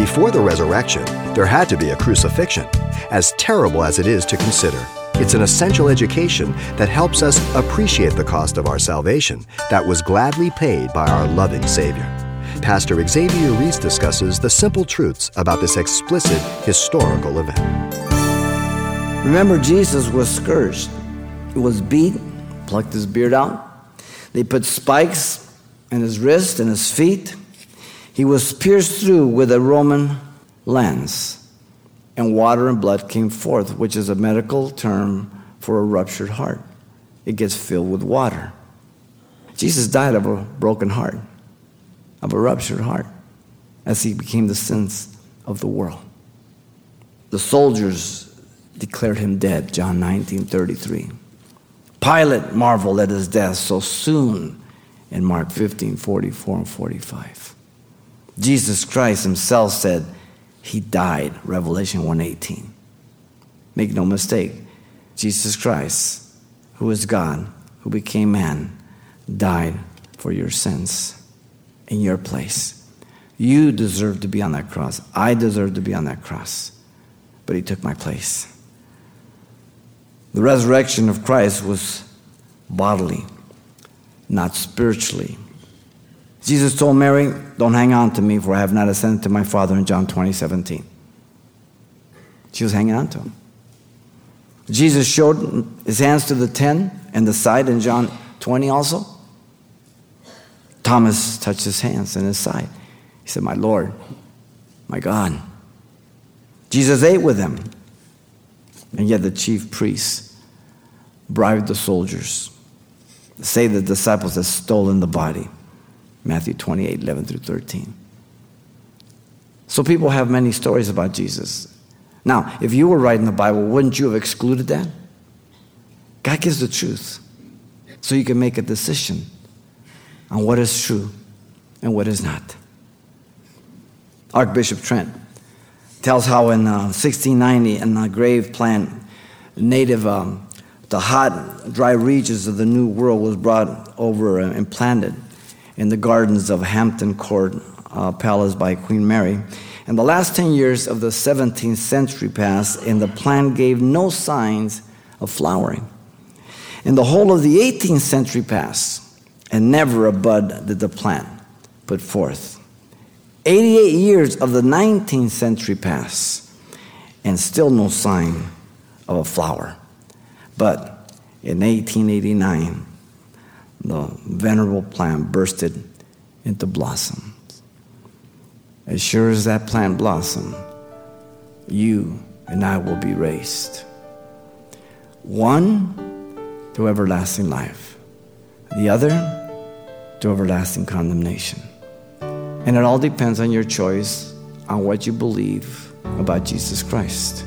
Before the resurrection, there had to be a crucifixion, as terrible as it is to consider. It's an essential education that helps us appreciate the cost of our salvation that was gladly paid by our loving Savior. Pastor Xavier Reese discusses the simple truths about this explicit historical event. Remember, Jesus was scourged. He was beat, plucked his beard out. They put spikes in his wrist and his feet. He was pierced through with a Roman lance, and water and blood came forth, which is a medical term for a ruptured heart. It gets filled with water. Jesus died of a broken heart of a ruptured heart as he became the sins of the world. The soldiers declared him dead, John 19 33. Pilate marveled at his death so soon in Mark 15 44 and 45. Jesus Christ himself said he died, Revelation 118. Make no mistake, Jesus Christ, who is God, who became man, died for your sins in your place. You deserve to be on that cross. I deserve to be on that cross. But he took my place. The resurrection of Christ was bodily, not spiritually. Jesus told Mary, Don't hang on to me, for I have not ascended to my Father in John 20, 17. She was hanging on to him. Jesus showed his hands to the ten and the side in John 20 also. Thomas touched his hands and his side. He said, My Lord, my God. Jesus ate with them. And yet the chief priests bribed the soldiers. Say the disciples had stolen the body. Matthew 28, 11 through 13. So people have many stories about Jesus. Now, if you were writing the Bible, wouldn't you have excluded that? God gives the truth so you can make a decision on what is true and what is not. Archbishop Trent tells how in uh, 1690, in a grave plant, native, um, the hot, dry regions of the New World was brought over and planted in the gardens of Hampton Court uh, Palace by Queen Mary. And the last 10 years of the 17th century passed, and the plant gave no signs of flowering. And the whole of the 18th century passed and never a bud did the plant put forth. 88 years of the 19th century pass, and still no sign of a flower. But in 1889, the venerable plant bursted into blossoms. As sure as that plant blossomed, you and I will be raised. One to everlasting life, the other to everlasting condemnation. And it all depends on your choice on what you believe about Jesus Christ.